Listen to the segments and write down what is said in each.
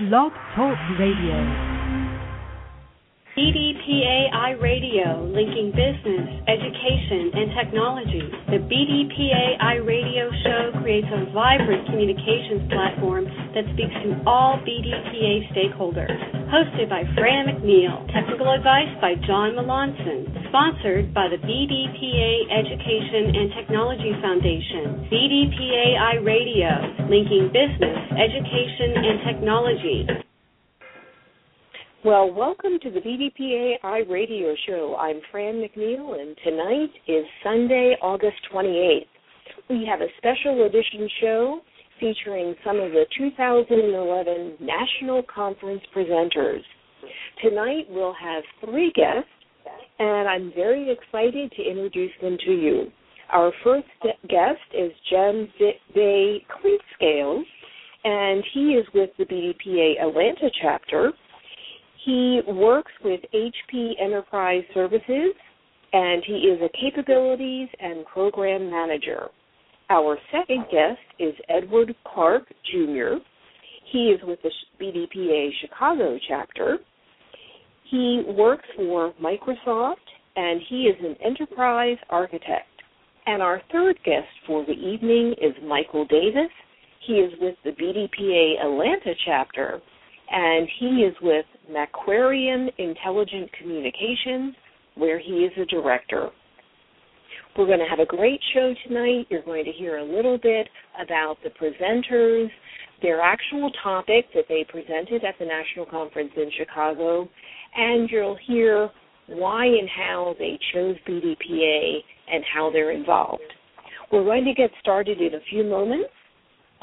Blog Talk Radio. BDPA Radio, linking business, education, and technology. The BDPA Radio show creates a vibrant communications platform that speaks to all BDPA stakeholders. Hosted by Fran McNeal, technical advice by John Malonson, sponsored by the BDPA Education and Technology Foundation. BDPA Radio, linking business, education, and technology. Well, welcome to the BDPA radio Show. I'm Fran McNeal, and tonight is Sunday, August 28th. We have a special edition show featuring some of the 2011 National Conference presenters. Tonight we'll have three guests, and I'm very excited to introduce them to you. Our first guest is Jem Bay Cleatscales, and he is with the BDPA Atlanta chapter he works with HP Enterprise Services and he is a capabilities and program manager. Our second guest is Edward Clark Jr. He is with the BDPA Chicago chapter. He works for Microsoft and he is an enterprise architect. And our third guest for the evening is Michael Davis. He is with the BDPA Atlanta chapter and he is with Macquarium Intelligent Communications, where he is a director. We're going to have a great show tonight. You're going to hear a little bit about the presenters, their actual topic that they presented at the National Conference in Chicago, and you'll hear why and how they chose BDPA and how they're involved. We're going to get started in a few moments.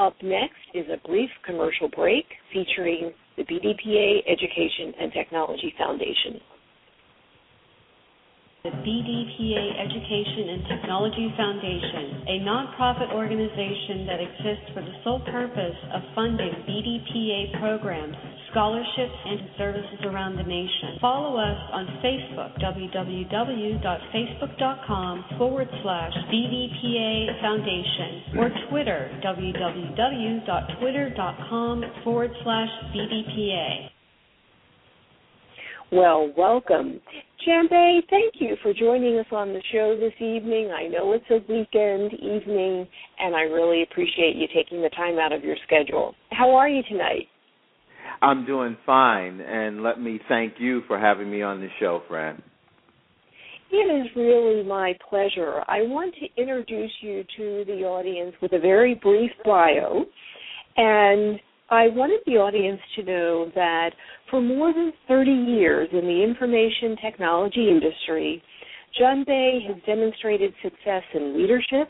Up next is a brief commercial break featuring the BDPA Education and Technology Foundation. The BDPA Education and Technology Foundation, a nonprofit organization that exists for the sole purpose of funding BDPA programs, scholarships, and services around the nation. Follow us on Facebook, www.facebook.com forward slash BDPA Foundation, or Twitter, www.twitter.com forward slash BDPA. Well, welcome. Jambey, thank you for joining us on the show this evening. I know it's a weekend evening, and I really appreciate you taking the time out of your schedule. How are you tonight? I'm doing fine, and let me thank you for having me on the show, Fran. It is really my pleasure. I want to introduce you to the audience with a very brief bio, and I wanted the audience to know that for more than 30 years in the information technology industry, Jambey has demonstrated success in leadership,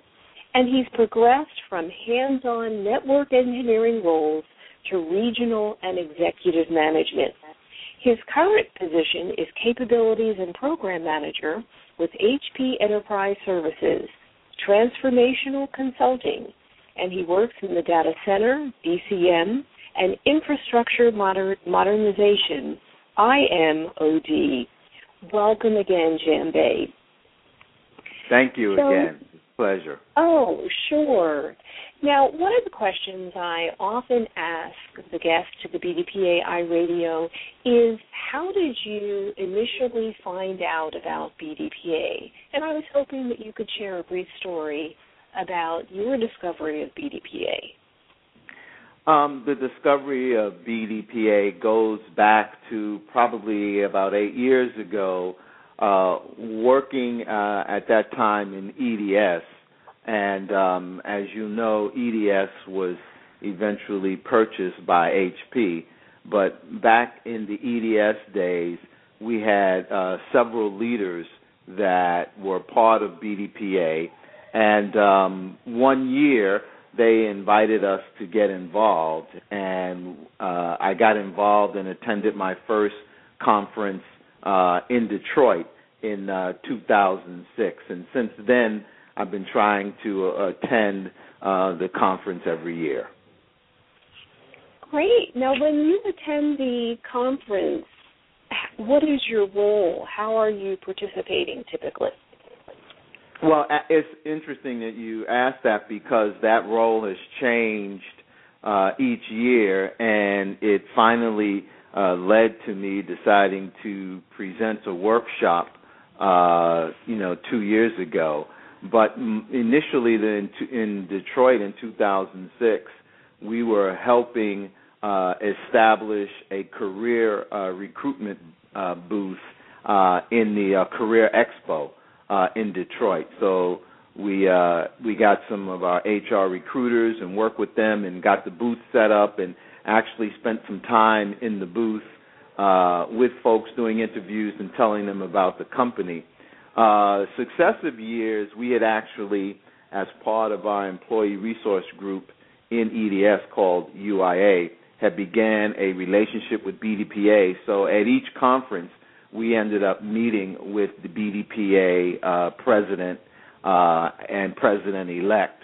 and he's progressed from hands on network engineering roles to regional and executive management. His current position is Capabilities and Program Manager with HP Enterprise Services, Transformational Consulting, and he works in the data center, DCM, and infrastructure moder- modernization, IMOD. Welcome again, Jambey. Thank you so, again. Pleasure. Oh, sure. Now, one of the questions I often ask the guests to the BDPA iRadio is how did you initially find out about BDPA? And I was hoping that you could share a brief story about your discovery of BDPA. Um, the discovery of BDPA goes back to probably about eight years ago, uh, working uh, at that time in EDS. And um, as you know, EDS was eventually purchased by HP. But back in the EDS days, we had uh, several leaders that were part of BDPA. And um, one year, they invited us to get involved, and uh, I got involved and attended my first conference uh, in Detroit in uh, 2006. And since then, I've been trying to uh, attend uh, the conference every year. Great. Now, when you attend the conference, what is your role? How are you participating typically? Well, it's interesting that you asked that because that role has changed uh, each year, and it finally uh, led to me deciding to present a workshop, uh, you know, two years ago. But initially, in, in Detroit in 2006, we were helping uh, establish a career uh, recruitment uh, booth uh, in the uh, Career Expo uh, in Detroit. So we uh, we got some of our HR recruiters and worked with them and got the booth set up and actually spent some time in the booth uh, with folks doing interviews and telling them about the company. Uh, successive years, we had actually, as part of our employee resource group in EDS called UIA, had began a relationship with BDPA. So at each conference, we ended up meeting with the BDPA uh, president uh, and president elect.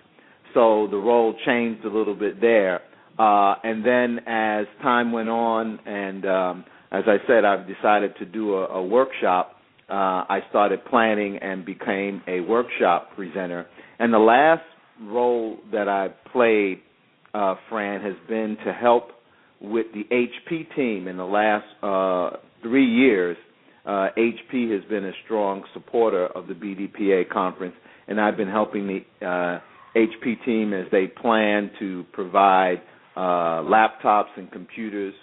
So the role changed a little bit there. Uh, and then as time went on, and um, as I said, I've decided to do a, a workshop. Uh, I started planning and became a workshop presenter. And the last role that I played, uh, Fran, has been to help with the HP team in the last uh, three years. Uh, HP has been a strong supporter of the BDPA conference, and I've been helping the uh, HP team as they plan to provide uh, laptops and computers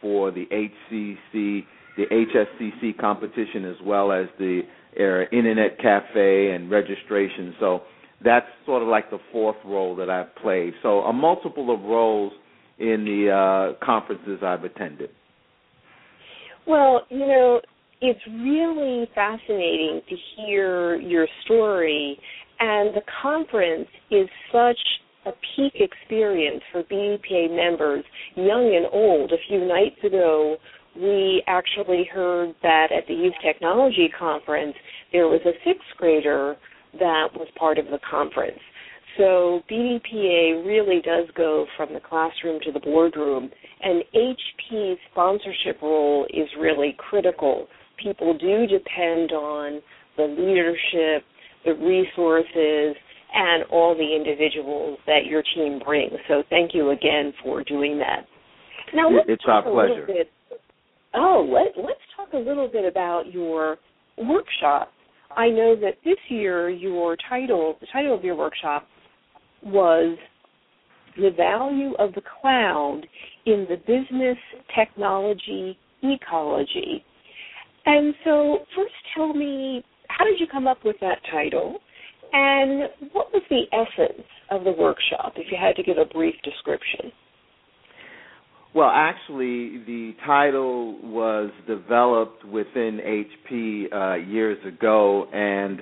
for the HCC, the HSCC competition, as well as the uh, Internet Cafe and registration. So that's sort of like the fourth role that I've played. So a multiple of roles in the uh, conferences I've attended. Well, you know, it's really fascinating to hear your story, and the conference is such a peak experience for BDPA members, young and old. A few nights ago, we actually heard that at the Youth Technology Conference, there was a sixth grader that was part of the conference. So BDPA really does go from the classroom to the boardroom, and HP's sponsorship role is really critical. People do depend on the leadership, the resources, and all the individuals that your team brings. So thank you again for doing that. Now let's it's our pleasure. Bit, oh, let, let's talk a little bit about your workshop. I know that this year your title, the title of your workshop was the value of the cloud in the business technology ecology. And so, first tell me, how did you come up with that title? And what was the essence of the workshop, if you had to give a brief description? Well, actually, the title was developed within HP uh, years ago, and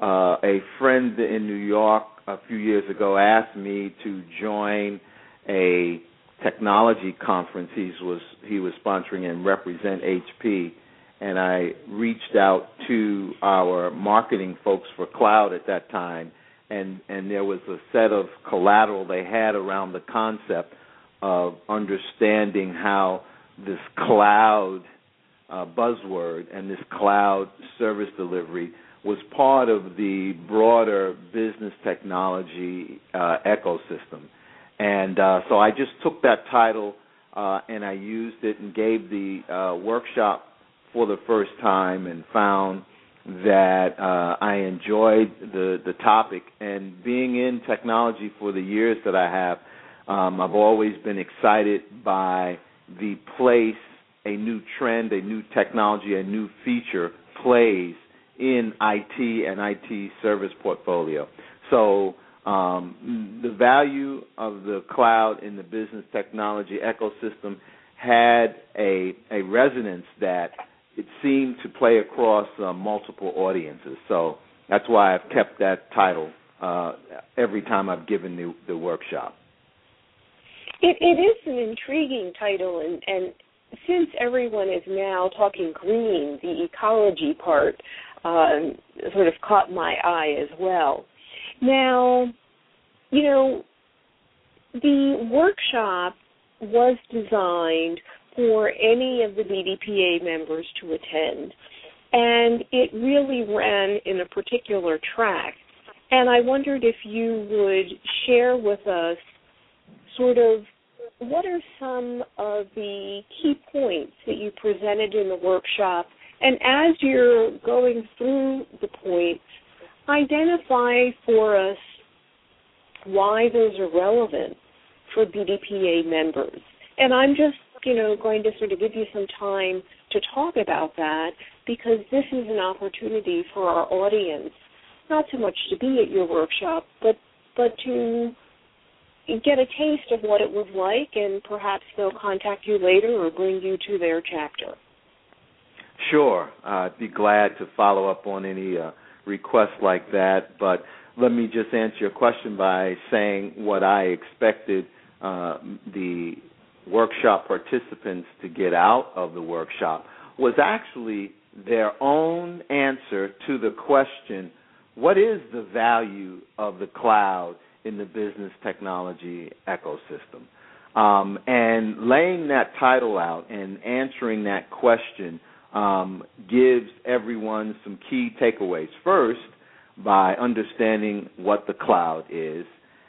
uh, a friend in New York a few years ago asked me to join a technology conference he was he was sponsoring and represent HP and I reached out to our marketing folks for cloud at that time and and there was a set of collateral they had around the concept of understanding how this cloud uh, buzzword and this cloud service delivery was part of the broader business technology uh, ecosystem. And uh, so I just took that title uh, and I used it and gave the uh, workshop for the first time and found that uh, I enjoyed the the topic and being in technology for the years that I have, um, I've always been excited by the place a new trend, a new technology, a new feature plays in IT and IT service portfolio. So um, the value of the cloud in the business technology ecosystem had a a resonance that it seemed to play across uh, multiple audiences. So that's why I've kept that title uh, every time I've given the, the workshop. It, it is an intriguing title, and, and since everyone is now talking green, the ecology part um, sort of caught my eye as well. Now, you know, the workshop was designed for any of the BDPA members to attend, and it really ran in a particular track. And I wondered if you would share with us sort of what are some of the key points that you presented in the workshop? And as you're going through the points, identify for us why those are relevant for BDPA members. And I'm just, you know, going to sort of give you some time to talk about that because this is an opportunity for our audience not so much to be at your workshop, but but to get a taste of what it was like, and perhaps they'll contact you later or bring you to their chapter. Sure, I'd be glad to follow up on any uh, requests like that. But let me just answer your question by saying what I expected uh, the workshop participants to get out of the workshop was actually their own answer to the question what is the value of the cloud in the business technology ecosystem? Um, and laying that title out and answering that question um, gives everyone some key takeaways. First, by understanding what the cloud is,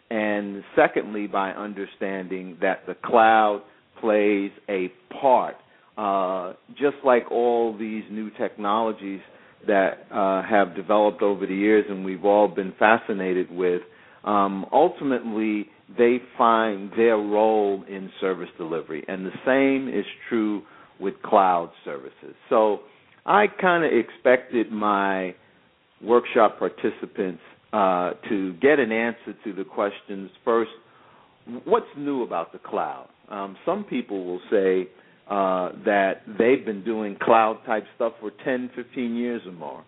and secondly, by understanding that the cloud plays a part, uh, just like all these new technologies that uh, have developed over the years and we've all been fascinated with, um, ultimately they find their role in service delivery. And the same is true with cloud services. So I kind of expected my workshop participants uh, to get an answer to the questions first what's new about the cloud? Um, some people will say, uh, that they've been doing cloud type stuff for 10, 15 years or more.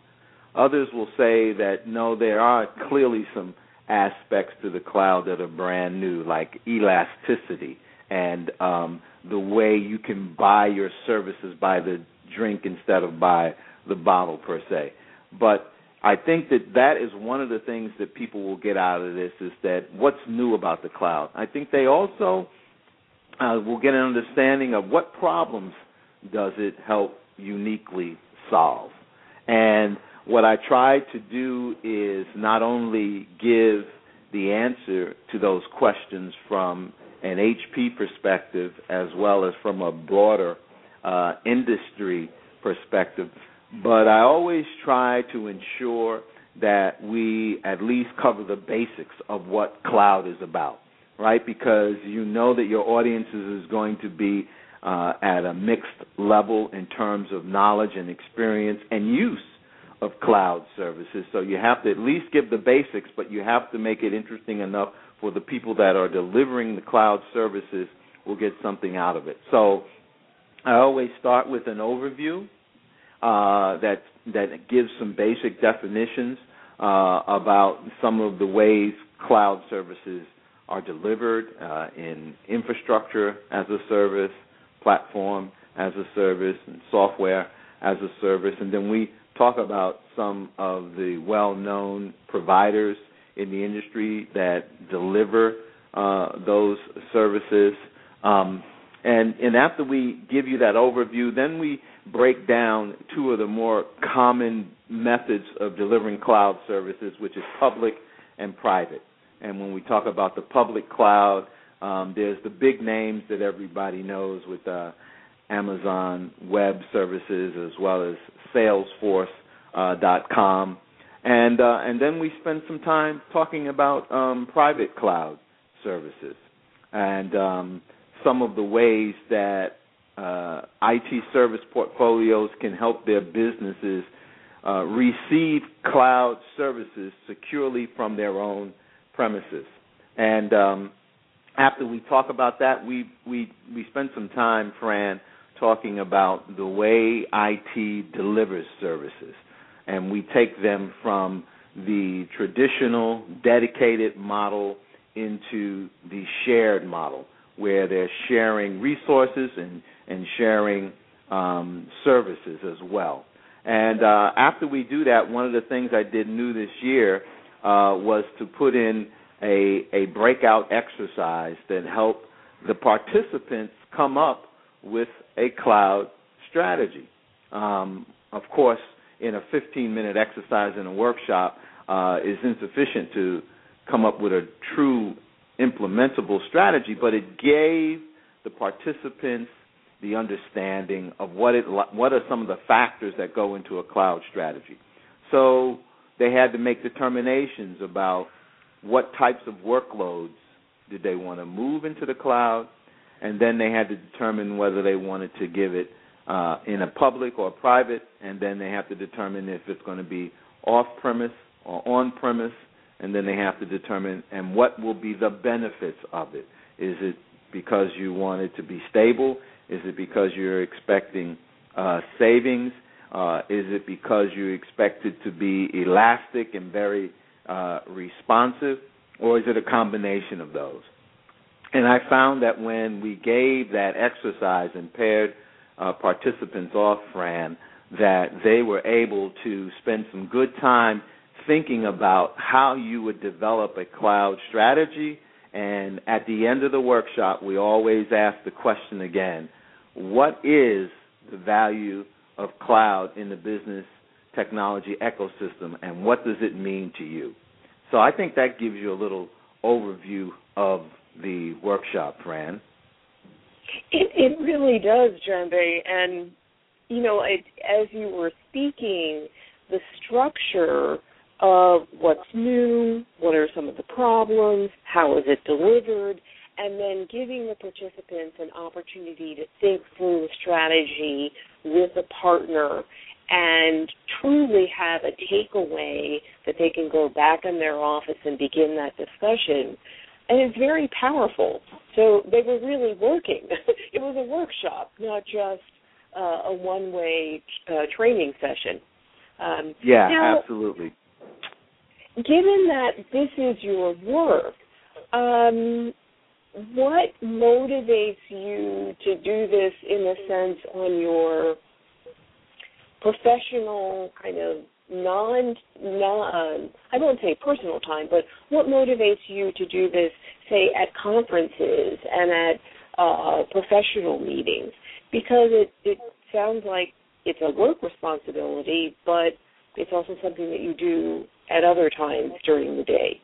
Others will say that no, there are clearly some aspects to the cloud that are brand new, like elasticity and um, the way you can buy your services by the drink instead of by the bottle per se. But I think that that is one of the things that people will get out of this is that what's new about the cloud. I think they also uh, we'll get an understanding of what problems does it help uniquely solve. And what I try to do is not only give the answer to those questions from an HP perspective as well as from a broader uh, industry perspective, but I always try to ensure that we at least cover the basics of what cloud is about right? Because you know that your audience is going to be uh, at a mixed level in terms of knowledge and experience and use of cloud services. So you have to at least give the basics, but you have to make it interesting enough for the people that are delivering the cloud services will get something out of it. So I always start with an overview uh, that that gives some basic definitions uh, about some of the ways cloud services are delivered uh, in infrastructure as a service, platform as a service, and software as a service. And then we talk about some of the well known providers in the industry that deliver uh, those services. Um, and, and after we give you that overview, then we break down two of the more common methods of delivering cloud services, which is public and private. And when we talk about the public cloud, um, there's the big names that everybody knows with uh, Amazon Web Services as well as Salesforce.com. Uh, and uh, and then we spend some time talking about um, private cloud services and um, some of the ways that uh, IT service portfolios can help their businesses uh, receive cloud services securely from their own premises. And um, after we talk about that, we we we spend some time, Fran, talking about the way IT delivers services, and we take them from the traditional dedicated model into the shared model, where they're sharing resources and and sharing um, services as well. And uh, after we do that, one of the things I did new this year uh, was to put in a, a breakout exercise that helped the participants come up with a cloud strategy. Um, of course, in a 15 minute exercise in a workshop uh, is insufficient to come up with a true implementable strategy, but it gave the participants the understanding of what it what are some of the factors that go into a cloud strategy. So they had to make determinations about what types of workloads did they want to move into the cloud, and then they had to determine whether they wanted to give it uh, in a public or private, and then they have to determine if it's going to be off premise or on premise, and then they have to determine and what will be the benefits of it. Is it because you want it to be stable? Is it because you're expecting uh, savings? Uh, is it because you expect it to be elastic and very uh, responsive? Or is it a combination of those? And I found that when we gave that exercise and paired uh, participants off, Fran, that they were able to spend some good time thinking about how you would develop a cloud strategy. And at the end of the workshop, we always ask the question again what is the value of cloud in the business technology ecosystem, and what does it mean to you? So I think that gives you a little overview of the workshop, Fran. It, it really does, Jambey. And, you know, it, as you were speaking, the structure of what's new, what are some of the problems, how is it delivered, and then giving the participants an opportunity to think through a strategy with a partner and truly have a takeaway that they can go back in their office and begin that discussion. And it's very powerful. So they were really working. it was a workshop, not just uh, a one way uh, training session. Um, yeah, now, absolutely. Given that this is your work, um, what motivates you to do this in a sense on your professional kind of non non I won't say personal time, but what motivates you to do this, say at conferences and at uh, professional meetings? Because it it sounds like it's a work responsibility, but it's also something that you do at other times during the day.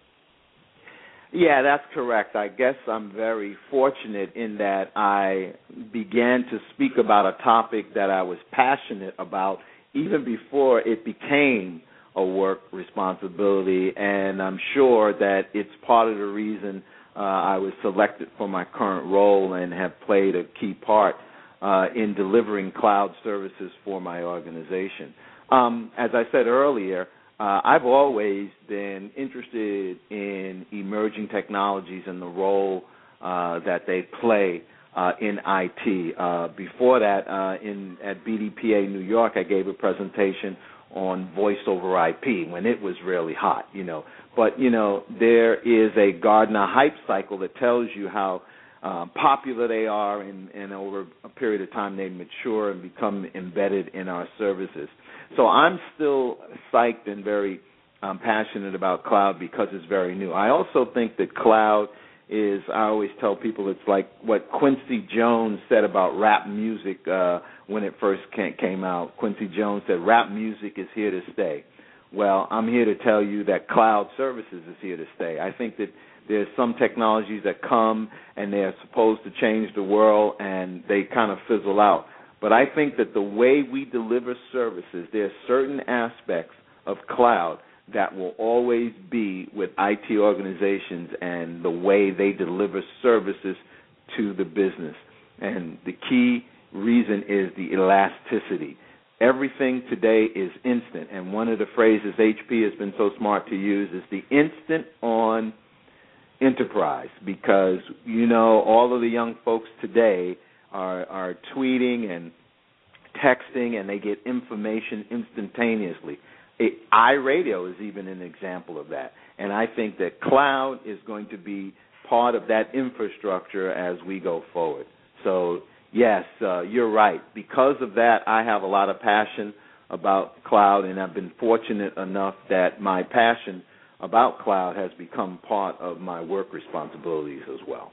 Yeah, that's correct. I guess I'm very fortunate in that I began to speak about a topic that I was passionate about even before it became a work responsibility, and I'm sure that it's part of the reason uh, I was selected for my current role and have played a key part uh, in delivering cloud services for my organization. Um, as I said earlier, uh, I've always been interested in emerging technologies and the role uh, that they play uh, in IT. Uh, before that, uh, in at BDPA New York, I gave a presentation on voice over IP when it was really hot, you know. But you know, there is a Gartner hype cycle that tells you how um, popular they are, and, and over a period of time they mature and become embedded in our services. So I'm still psyched and very um, passionate about cloud because it's very new. I also think that cloud is I always tell people it's like what Quincy Jones said about rap music uh when it first came out. Quincy Jones said rap music is here to stay. Well, I'm here to tell you that cloud services is here to stay. I think that there's some technologies that come and they're supposed to change the world and they kind of fizzle out. But I think that the way we deliver services, there are certain aspects of cloud that will always be with IT organizations and the way they deliver services to the business. And the key reason is the elasticity. Everything today is instant, and one of the phrases HP has been so smart to use is the instant on enterprise because you know all of the young folks today are are tweeting and texting and they get information instantaneously. It, iRadio is even an example of that. And I think that cloud is going to be part of that infrastructure as we go forward. So, yes, uh, you're right. Because of that, I have a lot of passion about cloud, and I've been fortunate enough that my passion about cloud has become part of my work responsibilities as well.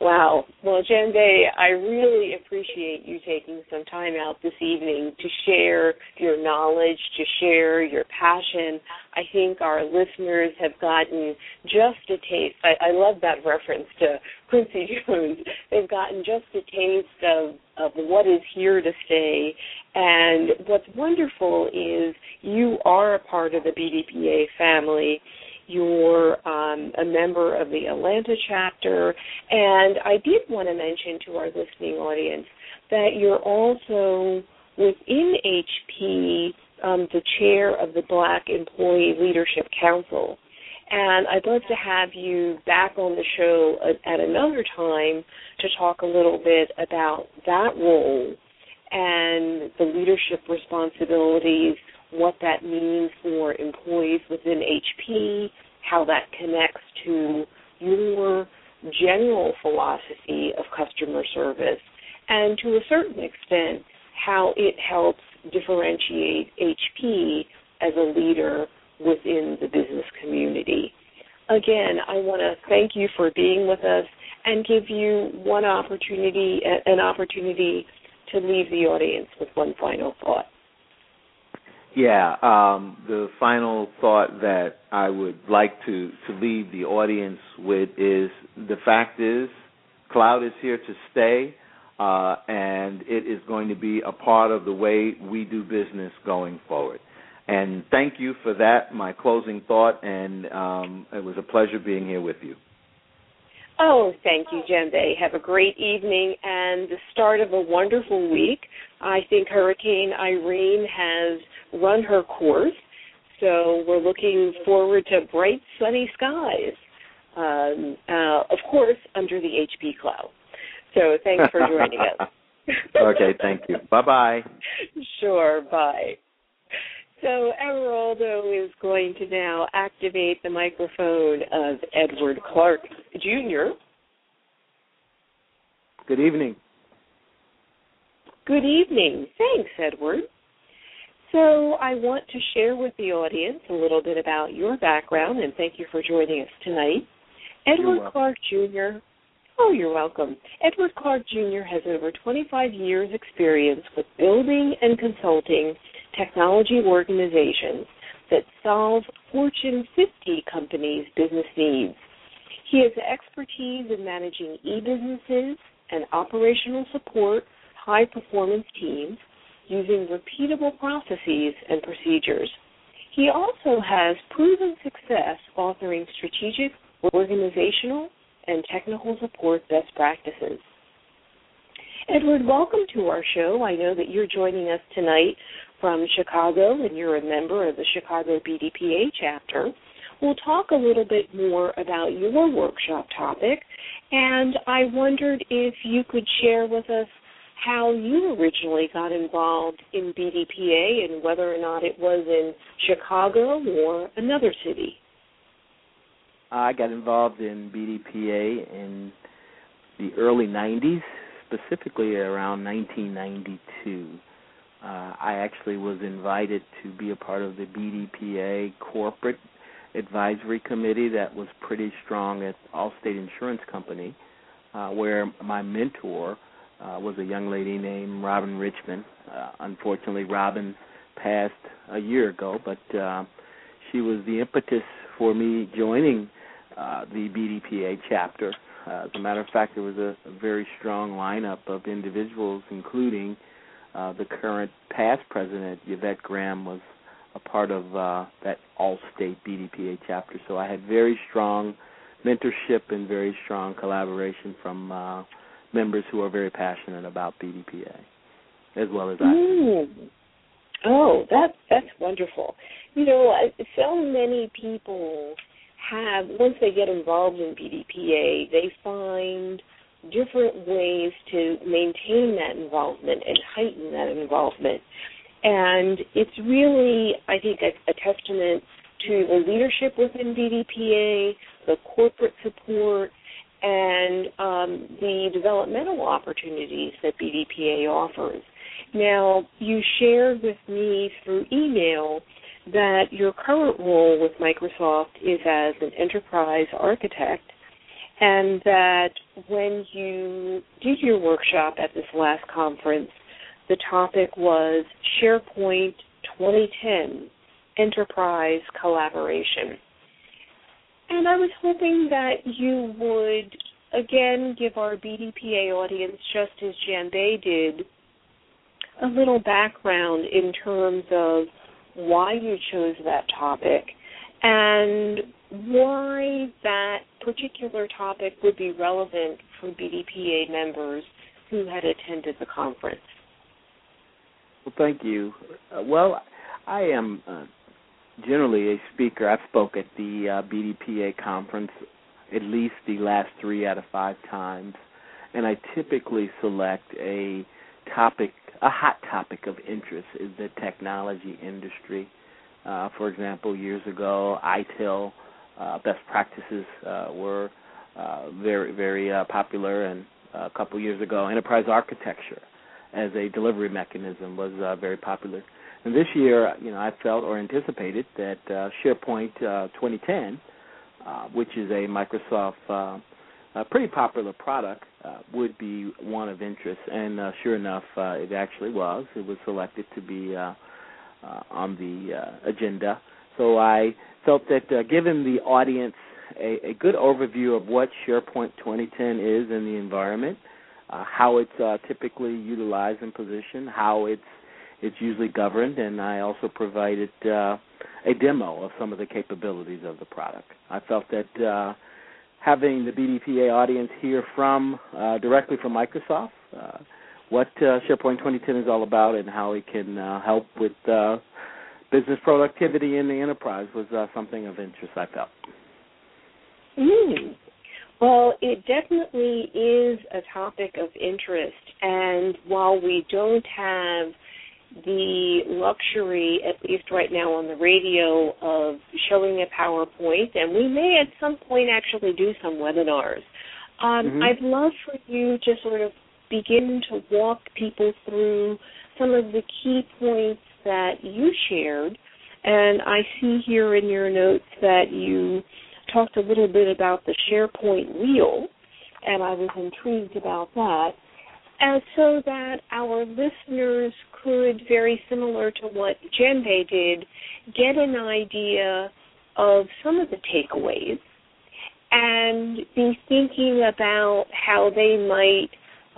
Wow. Well, Jambey, I really appreciate you taking some time out this evening to share your knowledge, to share your passion. I think our listeners have gotten just a taste. I, I love that reference to Quincy Jones. They've gotten just a taste of, of what is here to stay. And what's wonderful is you are a part of the BDPA family you're um, a member of the Atlanta chapter, and I did want to mention to our listening audience that you're also within HP um, the chair of the Black Employee Leadership Council. And I'd love to have you back on the show at, at another time to talk a little bit about that role and the leadership responsibilities what that means for employees within HP, how that connects to your general philosophy of customer service, and to a certain extent, how it helps differentiate HP as a leader within the business community. Again, I want to thank you for being with us and give you one opportunity, an opportunity to leave the audience with one final thought. Yeah, um, the final thought that I would like to, to leave the audience with is the fact is cloud is here to stay, uh, and it is going to be a part of the way we do business going forward. And thank you for that, my closing thought, and um, it was a pleasure being here with you. Oh, thank you, Jambey. Have a great evening and the start of a wonderful week. I think Hurricane Irene has run her course, so we're looking forward to bright, sunny skies. Um, uh, of course, under the HP cloud. So thanks for joining us. okay, thank you. Bye bye. Sure, bye. So Everaldo is going to now activate the microphone of Edward Clark Jr. Good evening. Good evening. Thanks, Edward. So I want to share with the audience a little bit about your background, and thank you for joining us tonight. Edward Clark Jr. Oh, you're welcome. Edward Clark Jr. has over 25 years' experience with building and consulting technology organizations that solve Fortune 50 companies' business needs. He has expertise in managing e-businesses and operational support high performance teams using repeatable processes and procedures. He also has proven success authoring strategic, organizational, and technical support best practices. Edward, welcome to our show. I know that you're joining us tonight from Chicago and you're a member of the Chicago BDPA chapter. We'll talk a little bit more about your workshop topic, and I wondered if you could share with us how you originally got involved in BDPA and whether or not it was in Chicago or another city. I got involved in BDPA in the early 90s, specifically around 1992. Uh, I actually was invited to be a part of the BDPA corporate advisory committee that was pretty strong at Allstate Insurance Company, uh, where my mentor uh, was a young lady named Robin Richmond. Uh, unfortunately, Robin passed a year ago, but uh, she was the impetus for me joining uh, the BDPA chapter. Uh, as a matter of fact, there was a, a very strong lineup of individuals, including the current past president, Yvette Graham, was a part of uh, that Allstate BDPA chapter. So I had very strong mentorship and very strong collaboration from uh, members who are very passionate about BDPA, as well as I. Mm. Oh, that that's wonderful. You know, so many people have once they get involved in BDPA, they find different ways to maintain that involvement and heighten that involvement. And it's really, I think, a, a testament to the leadership within BDPA, the corporate support, and um, the developmental opportunities that BDPA offers. Now, you shared with me through email that your current role with Microsoft is as an enterprise architect, and that when you did your workshop at this last conference, the topic was SharePoint 2010 Enterprise Collaboration. And I was hoping that you would again give our BDPA audience, just as Jambey did, a little background in terms of why you chose that topic and why that particular topic would be relevant for BDPA members who had attended the conference. Well, thank you. Uh, well, I am uh, generally a speaker. I've spoke at the uh, BDPA conference at least the last three out of five times, and I typically select a topic, a hot topic of interest in the technology industry. Uh, for example, years ago, ITIL best practices uh, were uh, very, very uh, popular, and a couple years ago, enterprise architecture as a delivery mechanism was uh, very popular. And this year, you know, I felt or anticipated that uh, SharePoint uh, 2010, uh, which is a Microsoft uh, a pretty popular product, uh, would be one of interest. And uh, sure enough, uh, it actually was. It was selected to be uh, uh, on the uh, agenda. So I felt that uh, given the audience a, a, good overview of what SharePoint 2010 is in the environment, uh, how it's uh, typically utilized and positioned, how it's it's usually governed, and I also provided uh, a demo of some of the capabilities of the product. I felt that uh, having the BDPA audience hear from uh, directly from Microsoft uh, what SharePoint 2010 is all about and how it can help with business productivity in the enterprise was something of interest. I felt. Mm. Well, it definitely is a topic of interest, and while we don't have the luxury, at least right now on the radio, of showing a PowerPoint, and we may at some point actually do some webinars. Um, mm-hmm. I'd love for you to sort of begin to walk people through some of the key points that you shared. And I see here in your notes that you talked a little bit about the SharePoint wheel, and I was intrigued about that. And so that our listeners could, very similar to what Jambey did, get an idea of some of the takeaways and be thinking about how they might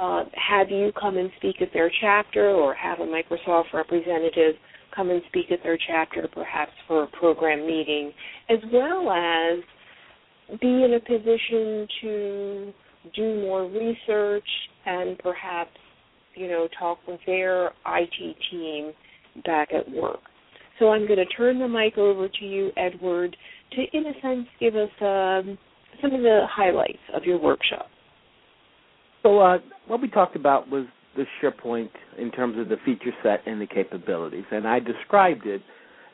uh, have you come and speak at their chapter or have a Microsoft representative come and speak at their chapter, perhaps for a program meeting, as well as be in a position to do more research and perhaps, you know, talk with their IT team back at work. So I'm going to turn the mic over to you, Edward, to, in a sense, give us um, some of the highlights of your workshop. So uh, what we talked about was the SharePoint in terms of the feature set and the capabilities, and I described it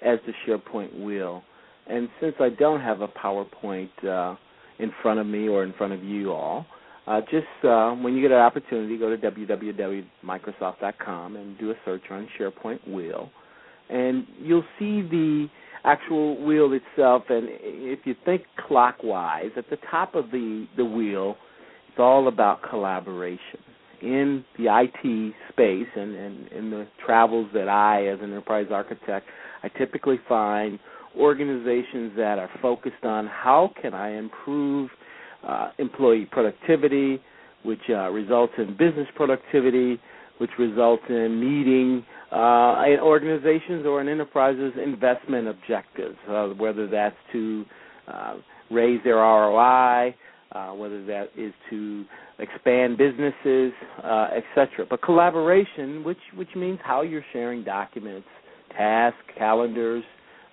as the SharePoint wheel. And since I don't have a PowerPoint uh, in front of me or in front of you all, uh, just uh, when you get an opportunity, go to www.microsoft.com and do a search on SharePoint wheel, and you'll see the actual wheel itself. And if you think clockwise, at the top of the the wheel it's all about collaboration. In the IT space and, and in the travels that I, as an enterprise architect, I typically find organizations that are focused on how can I improve uh, employee productivity, which uh, results in business productivity, which results in meeting uh, organizations or an enterprise's investment objectives, uh, whether that's to uh, raise their ROI, uh, whether that is to expand businesses, uh, etc. But collaboration, which which means how you're sharing documents, tasks, calendars.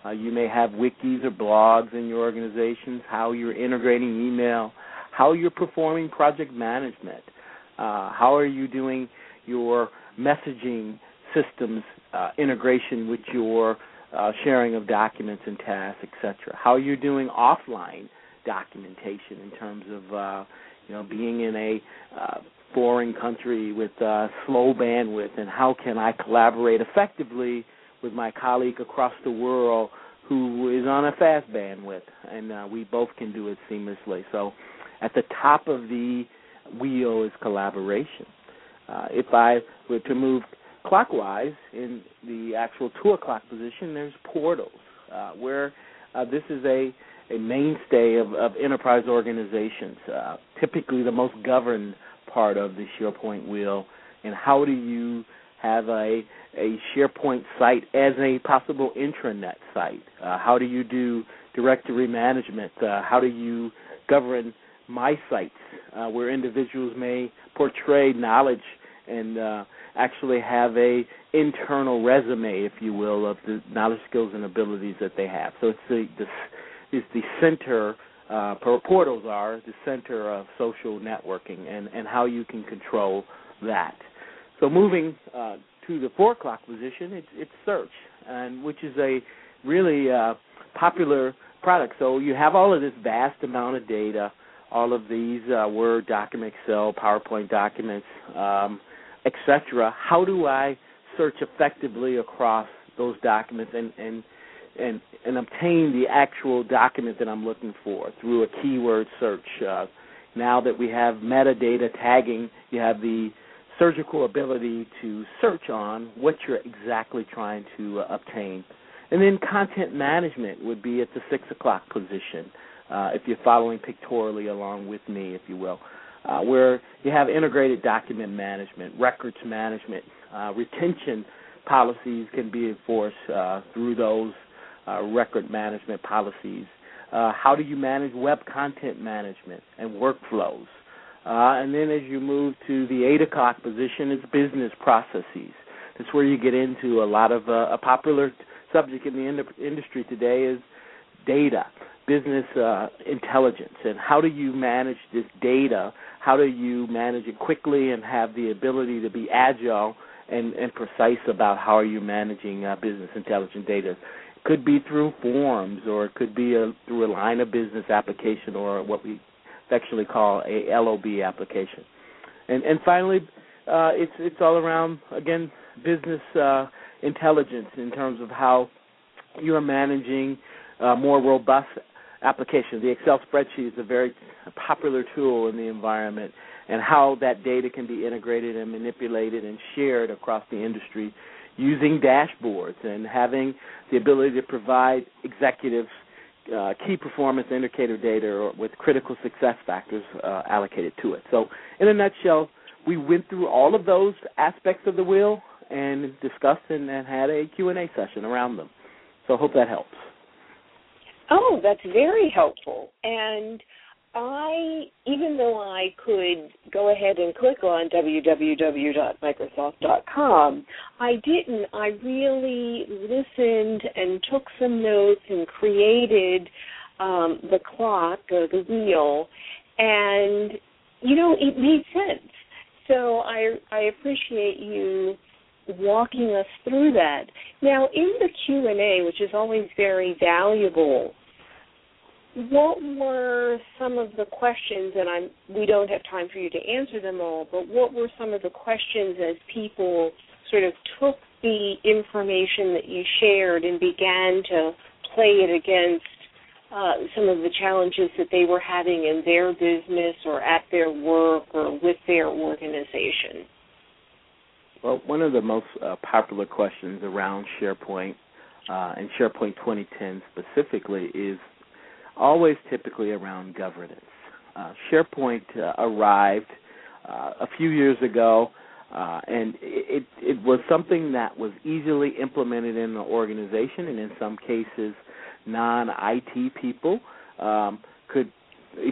Uh, you may have wikis or blogs in your organizations. How you're integrating email, how you're performing project management, uh, how are you doing your messaging systems uh, integration with your sharing of documents and tasks, etc. How you're doing offline documentation in terms of uh, you know being in a uh, foreign country with uh, slow bandwidth, and how can I collaborate effectively with my colleague across the world who is on a fast bandwidth, and uh, we both can do it seamlessly. So at the top of the wheel is collaboration. Uh, if I were to move clockwise in the actual two o'clock position, there's portals uh, where uh, this is a, a mainstay of, of enterprise organizations, uh, typically the most governed part of the SharePoint wheel. And how do you have a a SharePoint site as a possible intranet site? Uh, how do you do directory management? Uh, how do you govern my sites uh, where individuals may portray knowledge and uh, actually have a internal resume, if you will, of the knowledge, skills, and abilities that they have. So it's the, the is the center. Uh, portals are the center of social networking and, and how you can control that. So moving uh, to the four o'clock position, it's, it's search, and which is a really uh, popular product. So you have all of this vast amount of data, all of these uh, Word document, Excel, PowerPoint documents, um, etc. How do I search effectively across those documents and and and and obtain the actual document that I'm looking for through a keyword search? Uh, now that we have metadata tagging, you have the surgical ability to search on what you're exactly trying to uh, obtain. And then content management would be at the six o'clock position, uh, if you're following pictorially along with me, if you will, uh, where you have integrated document management, records management, uh, retention policies can be enforced uh, through those uh, record management policies. how do you manage web content management and workflows? Uh, and then as you move to the eight o'clock position, it's business processes. That's where you get into a lot of uh, a popular subject in the ind- industry today is data, business uh, intelligence, and how do you manage this data? How do you manage it quickly and have the ability to be agile and, and precise about how are you managing uh, business intelligence data? Could be through forms, or it could be a, through a line of business application, or what we affectionately call a LOB application. And and finally, uh, it's it's all around again business uh, intelligence in terms of how you are managing uh, more robust applications. The Excel spreadsheet is a very popular tool in the environment, and how that data can be integrated and manipulated and shared across the industry using dashboards and having the ability to provide executives uh, key performance indicator data or with critical success factors uh, allocated to it. So, in a nutshell, we went through all of those aspects of the wheel and discussed and, and had a Q&A session around them. So, I hope that helps. Oh, that's very helpful. And I, even though I could go ahead and click on www.microsoft.com, I didn't. I really listened and took some notes and created um, the clock or the wheel, and you know it made sense. So I I appreciate you walking us through that. Now in the Q and A, which is always very valuable what were some of the questions and I'm we don't have time for you to answer them all, but what were some of the questions as people sort of took the information that you shared and began to play it against uh, some of the challenges that they were having in their business or at their work or with their organization? Well, one of the most uh, popular questions around SharePoint uh, and SharePoint 2010 specifically is always typically around governance. Uh, SharePoint uh, arrived uh, a few years ago, uh, and it, it was something that was easily implemented in the organization, and in some cases, non-IT people um, could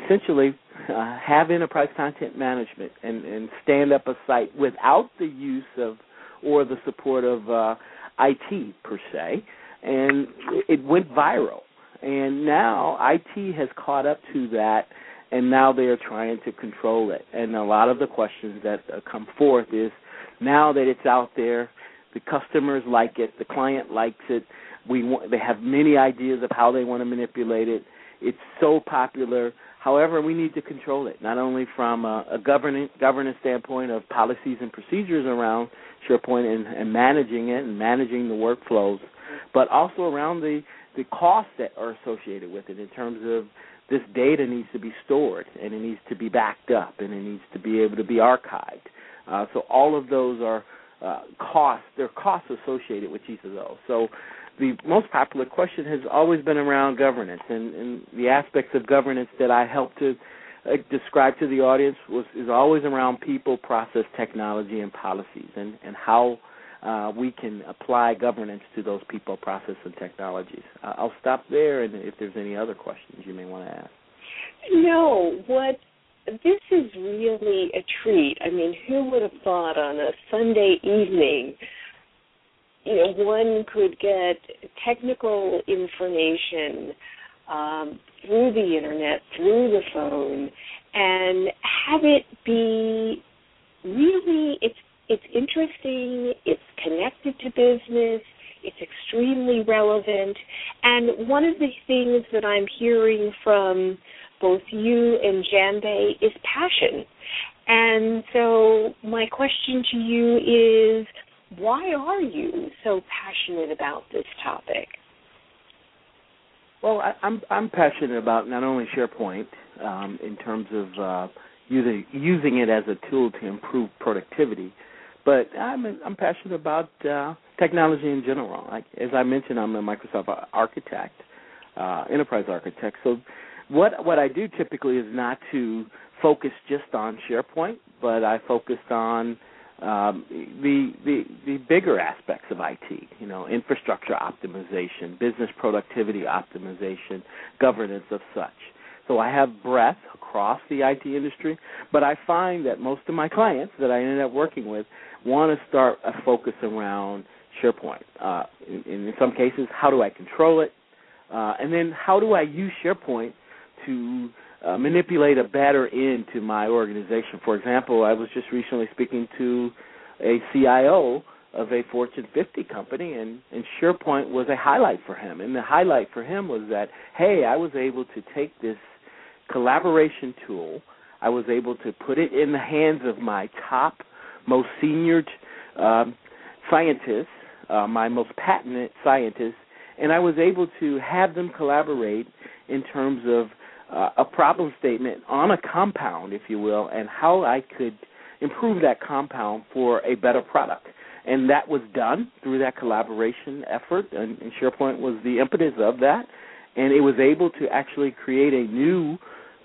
essentially uh, have enterprise content management and, and stand up a site without the use of or the support of uh, IT per se, and it went viral and now IT has caught up to that, and now they are trying to control it. And a lot of the questions that uh, come forth is now that it's out there, the customers like it, the client likes it. We want, they have many ideas of how they want to manipulate it. It's so popular. However, we need to control it, not only from a, a governance, governance standpoint of policies and procedures around SharePoint and, and managing it and managing the workflows, but also around the the costs that are associated with it in terms of this data needs to be stored and it needs to be backed up and it needs to be able to be archived. Uh, so all of those are uh, costs. There are costs associated with each of those. So the most popular question has always been around governance and, and the aspects of governance that I help to uh, describe to the audience was is always around people, process, technology, and policies, and and how uh, we can apply governance to those people, process, and technologies. Uh, I'll stop there, and if there's any other questions you may want to ask. No, what this is really a treat. I mean, who would have thought on a Sunday evening, you know, one could get technical information um, through the internet, through the phone, and have it be really it's it's interesting, it's connected to business, it's extremely relevant, and one of the things that I'm hearing from both you and Jambey is passion. And so my question to you is why are you so passionate about this topic? Well, I, I'm I'm passionate about not only SharePoint um, in terms of uh, using using it as a tool to improve productivity, but I'm I'm passionate about uh, technology in general. Like, as I mentioned, I'm a Microsoft architect, uh, enterprise architect. So, what what I do typically is not to focus just on SharePoint, but I focused on um, the the the bigger aspects of IT, you know, infrastructure optimization, business productivity optimization, governance of such. So I have breadth across the IT industry, but I find that most of my clients that I ended up working with want to start a focus around SharePoint. Uh, in, in some cases, how do I control it? Uh, and then how do I use SharePoint to uh, manipulate a better end to my organization? For example, I was just recently speaking to a CIO of a Fortune 50 company, and, and SharePoint was a highlight for him. And the highlight for him was that, hey, I was able to take this collaboration tool, I was able to put it in the hands of my top most senior um, scientists, uh, my most patented scientists, and I was able to have them collaborate in terms of uh, a problem statement on a compound, if you will, and how I could improve that compound for a better product. And that was done through that collaboration effort, and, and SharePoint was the impetus of that. And it was able to actually create a new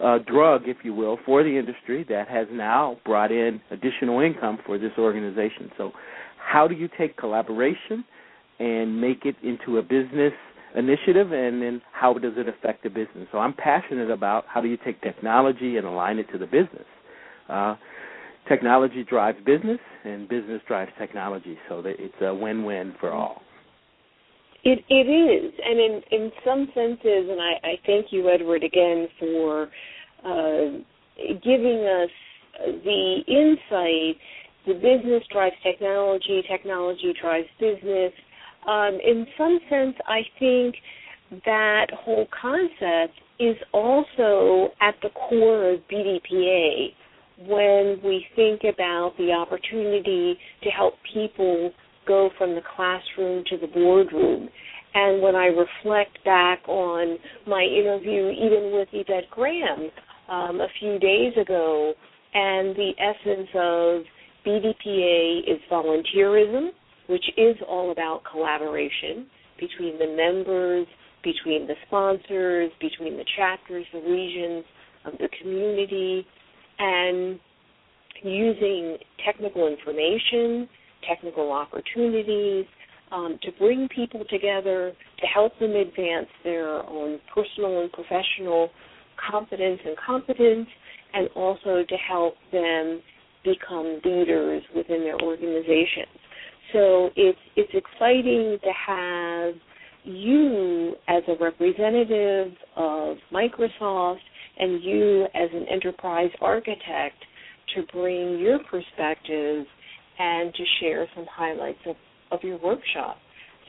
uh, drug, if you will, for the industry that has now brought in additional income for this organization. So, how do you take collaboration and make it into a business initiative, and then how does it affect the business? So, I'm passionate about how do you take technology and align it to the business. Uh, technology drives business, and business drives technology, so that it's a win-win for all. It it is, and in in some senses, and I, I thank you, Edward, again for uh, giving us the insight. The business drives technology, technology drives business. Um, in some sense, I think that whole concept is also at the core of BDPA when we think about the opportunity to help people go from the classroom to the boardroom. And when I reflect back on my interview, even with Yvette Graham um, a few days ago, and the essence of BDPA is volunteerism, which is all about collaboration between the members, between the sponsors, between the chapters, the regions, of the community, and using technical information technical opportunities, um, to bring people together, to help them advance their own personal and professional confidence and competence, and also to help them become leaders within their organizations. So it's it's exciting to have you as a representative of Microsoft and you as an enterprise architect to bring your perspective and to share some highlights of, of your workshop.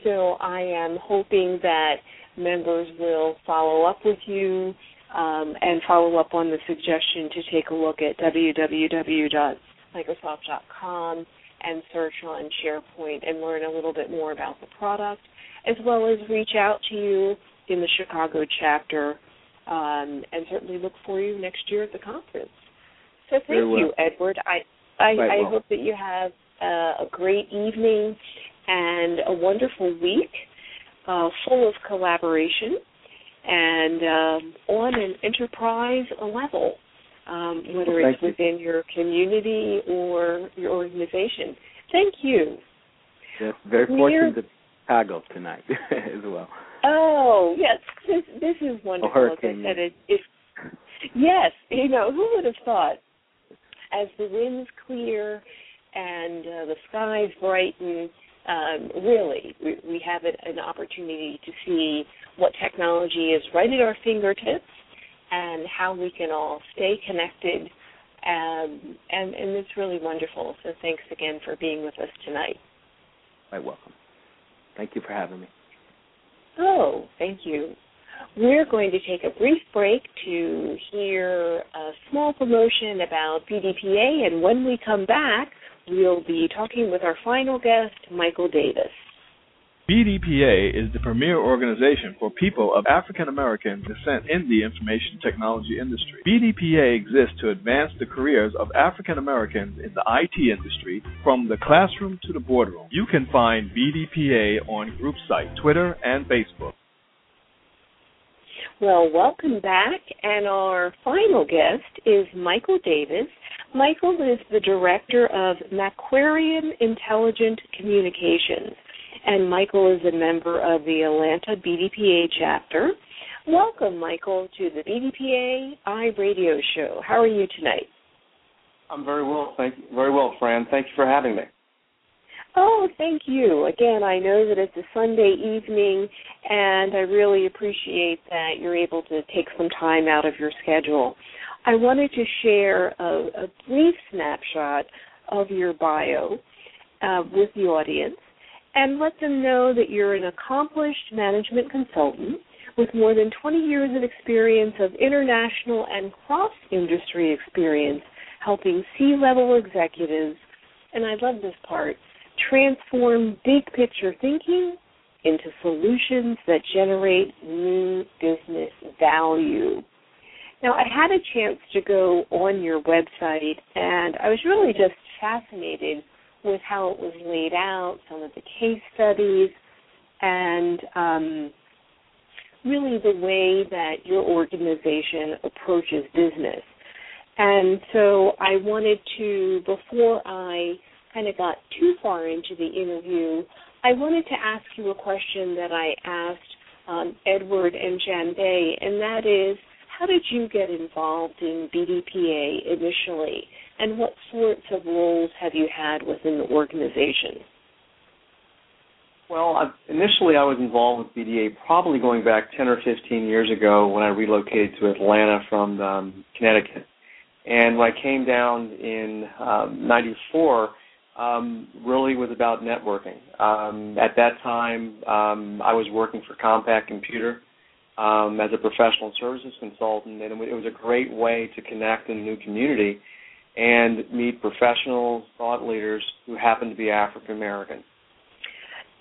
So I am hoping that members will follow up with you um, and follow up on the suggestion to take a look at www.microsoft.com and search on SharePoint and learn a little bit more about the product, as well as reach out to you in the Chicago chapter um, and certainly look for you next year at the conference. So thank well. you, Edward. I I, I well. hope that you have uh, a great evening and a wonderful week uh, full of collaboration and um, on an enterprise level, um, whether Well, it's thank you. within your community or your organization. Thank you. Yes, very fortunate to Chicago tonight as well. Oh yes, this this is wonderful. Oh, As I said, it, it, yes, you know who would have thought? As the winds clear and uh, the skies brighten, um, really, we, we have it, an opportunity to see what technology is right at our fingertips and how we can all stay connected. Um, and, and it's really wonderful. So thanks again for being with us tonight. Quite welcome. Thank you for having me. Oh, thank you. We're going to take a brief break to hear a small promotion about BDPA, and when we come back, we'll be talking with our final guest, Michael Davis. BDPA is the premier organization for people of African American descent in the information technology industry. BDPA exists to advance the careers of African Americans in the IT industry from the classroom to the boardroom. You can find BDPA on group site, Twitter, and Facebook. Well, welcome back, and our final guest is Michael Davis. Michael is the director of Macquarium Intelligent Communications, and Michael is a member of the Atlanta BDPA chapter. Welcome, Michael, to the BDPA iRadio show. How are you tonight? I'm very well, thank you. Very well, Franne. Thank you for having me. Oh, thank you. Again, I know that it's a Sunday evening, and I really appreciate that you're able to take some time out of your schedule. I wanted to share a, a brief snapshot of your bio uh, with the audience and let them know that you're an accomplished management consultant with more than 20 years of experience of international and cross industry experience helping C level executives, and I love this part, transform big picture thinking into solutions that generate new business value. Now, I had a chance to go on your website, and I was really just fascinated with how it was laid out, some of the case studies, and um, really the way that your organization approaches business. And so I wanted to, before I kind of got too far into the interview, I wanted to ask you a question that I asked um, Edward and Jambey, and that is, how did you get involved in BDPA initially, and what sorts of roles have you had within the organization? Well, initially I was involved with BDA probably going back 10 or 15 years ago when I relocated to Atlanta from um, Connecticut. And when I came down in um, 94, um, really was about networking. Um, at that time, um, I was working for Compaq Computer um, as a professional services consultant, and it was a great way to connect in a new community and meet professionals, thought leaders who happen to be African American.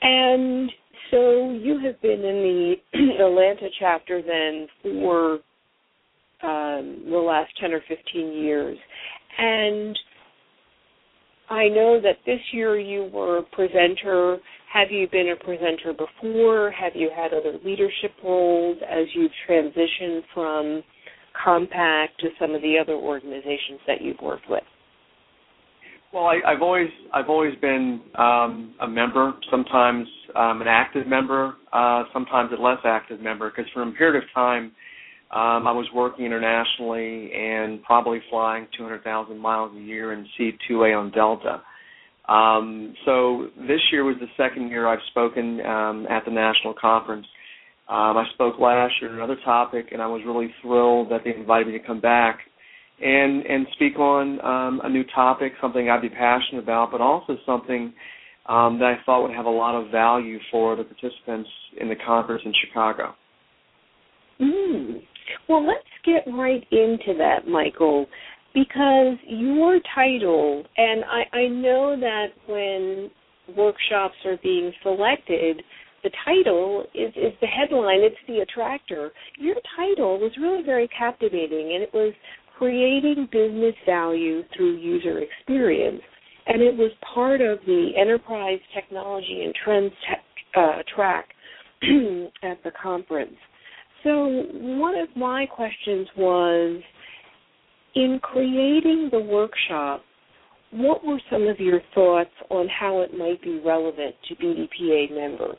And so you have been in the Atlanta chapter then for um, the last 10 or 15 years. And I know that this year you were a presenter. Have you been a presenter before? Have you had other leadership roles as you've transitioned from Compaq to some of the other organizations that you've worked with? Well, I, I've always I've always been um, a member. Sometimes um, an active member, uh, sometimes a less active member. Because for a period of time, um, I was working internationally and probably flying 200,000 miles a year in C2A on Delta. Um, so this year was the second year I've spoken um, at the national conference. Um, I spoke last year on another topic, and I was really thrilled that they invited me to come back and and speak on um, a new topic, something I'd be passionate about, but also something um, that I thought would have a lot of value for the participants in the conference in Chicago. Mm. Well, let's get right into that, Michael, because your title, and I, I know that when workshops are being selected, the title is, is the headline, it's the attractor. Your title was really very captivating, and it was creating business value through user experience. And it was part of the enterprise technology and trends uh, track at the conference. So, one of my questions was in creating the workshop, what were some of your thoughts on how it might be relevant to BDPA members?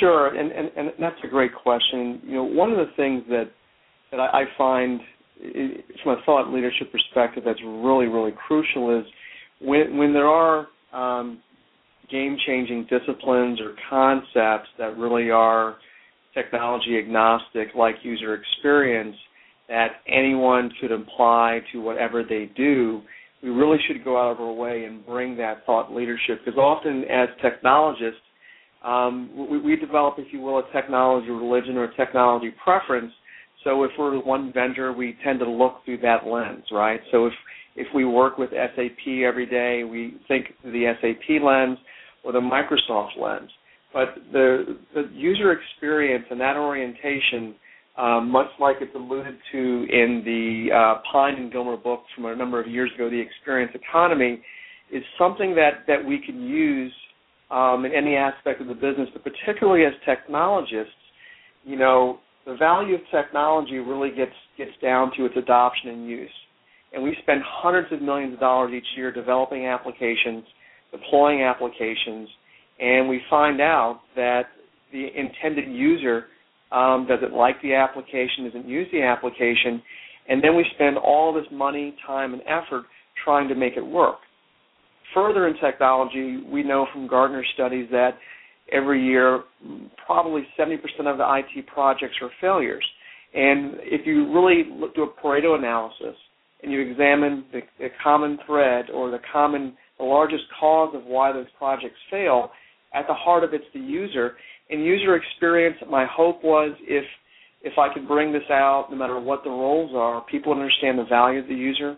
Sure, and, and, and that's a great question. You know, one of the things that that I, I find from a thought leadership perspective that's really really crucial is when when there are um, game changing disciplines or concepts that really are technology agnostic, like user experience, that anyone could apply to whatever they do. We really should go out of our way and bring that thought leadership because often as technologists um, we, we develop, if you will, a technology religion or a technology preference. So if we're one vendor, we tend to look through that lens, right? So if if we work with SAP every day, we think through the SAP lens or the Microsoft lens. But the the user experience and that orientation, um, much like it's alluded to in the uh, Pine and Gilmore book from a number of years ago, the experience economy, is something that that we can use um, in any aspect of the business, but particularly as technologists, you know, the value of technology really gets gets down to its adoption and use. And we spend hundreds of millions of dollars each year developing applications, deploying applications, and we find out that the intended user um, doesn't like the application, doesn't use the application, and then we spend all this money, time, and effort trying to make it work further in technology, we know from Gartner studies that every year probably 70% of the IT projects are failures. And if you really look, do a Pareto analysis and you examine the, the common thread or the common, the largest cause of why those projects fail, at the heart of it's the user. And user experience, my hope was if if I could bring this out, no matter what the roles are, people would understand the value of the user,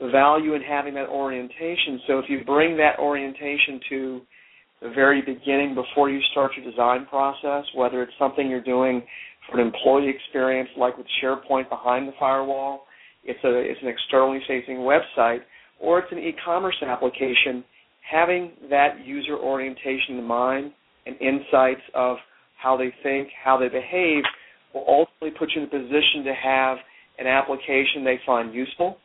the value in having that orientation. So if you bring that orientation to the very beginning before you start your design process, whether it's something you're doing for an employee experience like with SharePoint behind the firewall, it's a it's an externally facing website, or it's an e-commerce application, having that user orientation in mind and insights of how they think, how they behave, will ultimately put you in a position to have an application they find useful,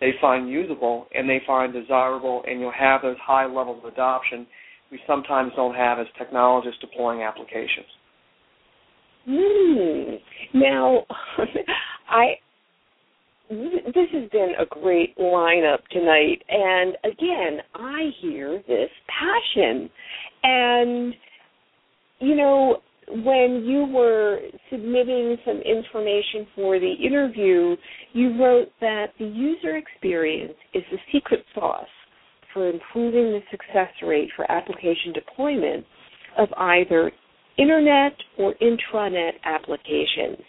they find usable and they find desirable, and you'll have those high levels of adoption we sometimes don't have as technologists deploying applications. Hmm. Now, I this has been a great lineup tonight, and again, I hear this passion, and you know, when you were submitting some information for the interview, you wrote that the user experience is the secret sauce for improving the success rate for application deployment of either internet or intranet applications.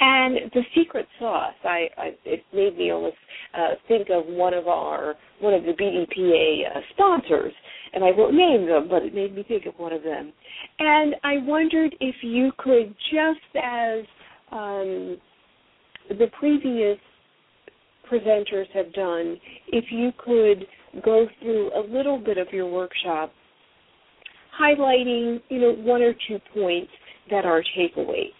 And the secret sauce, I, I it made me almost uh, think of one of our one of the BDPA uh, sponsors, and I won't name them, but it made me think of one of them. And I wondered if you could, just as um, the previous presenters have done, if you could go through a little bit of your workshop, highlighting, you know, one or two points that are takeaways.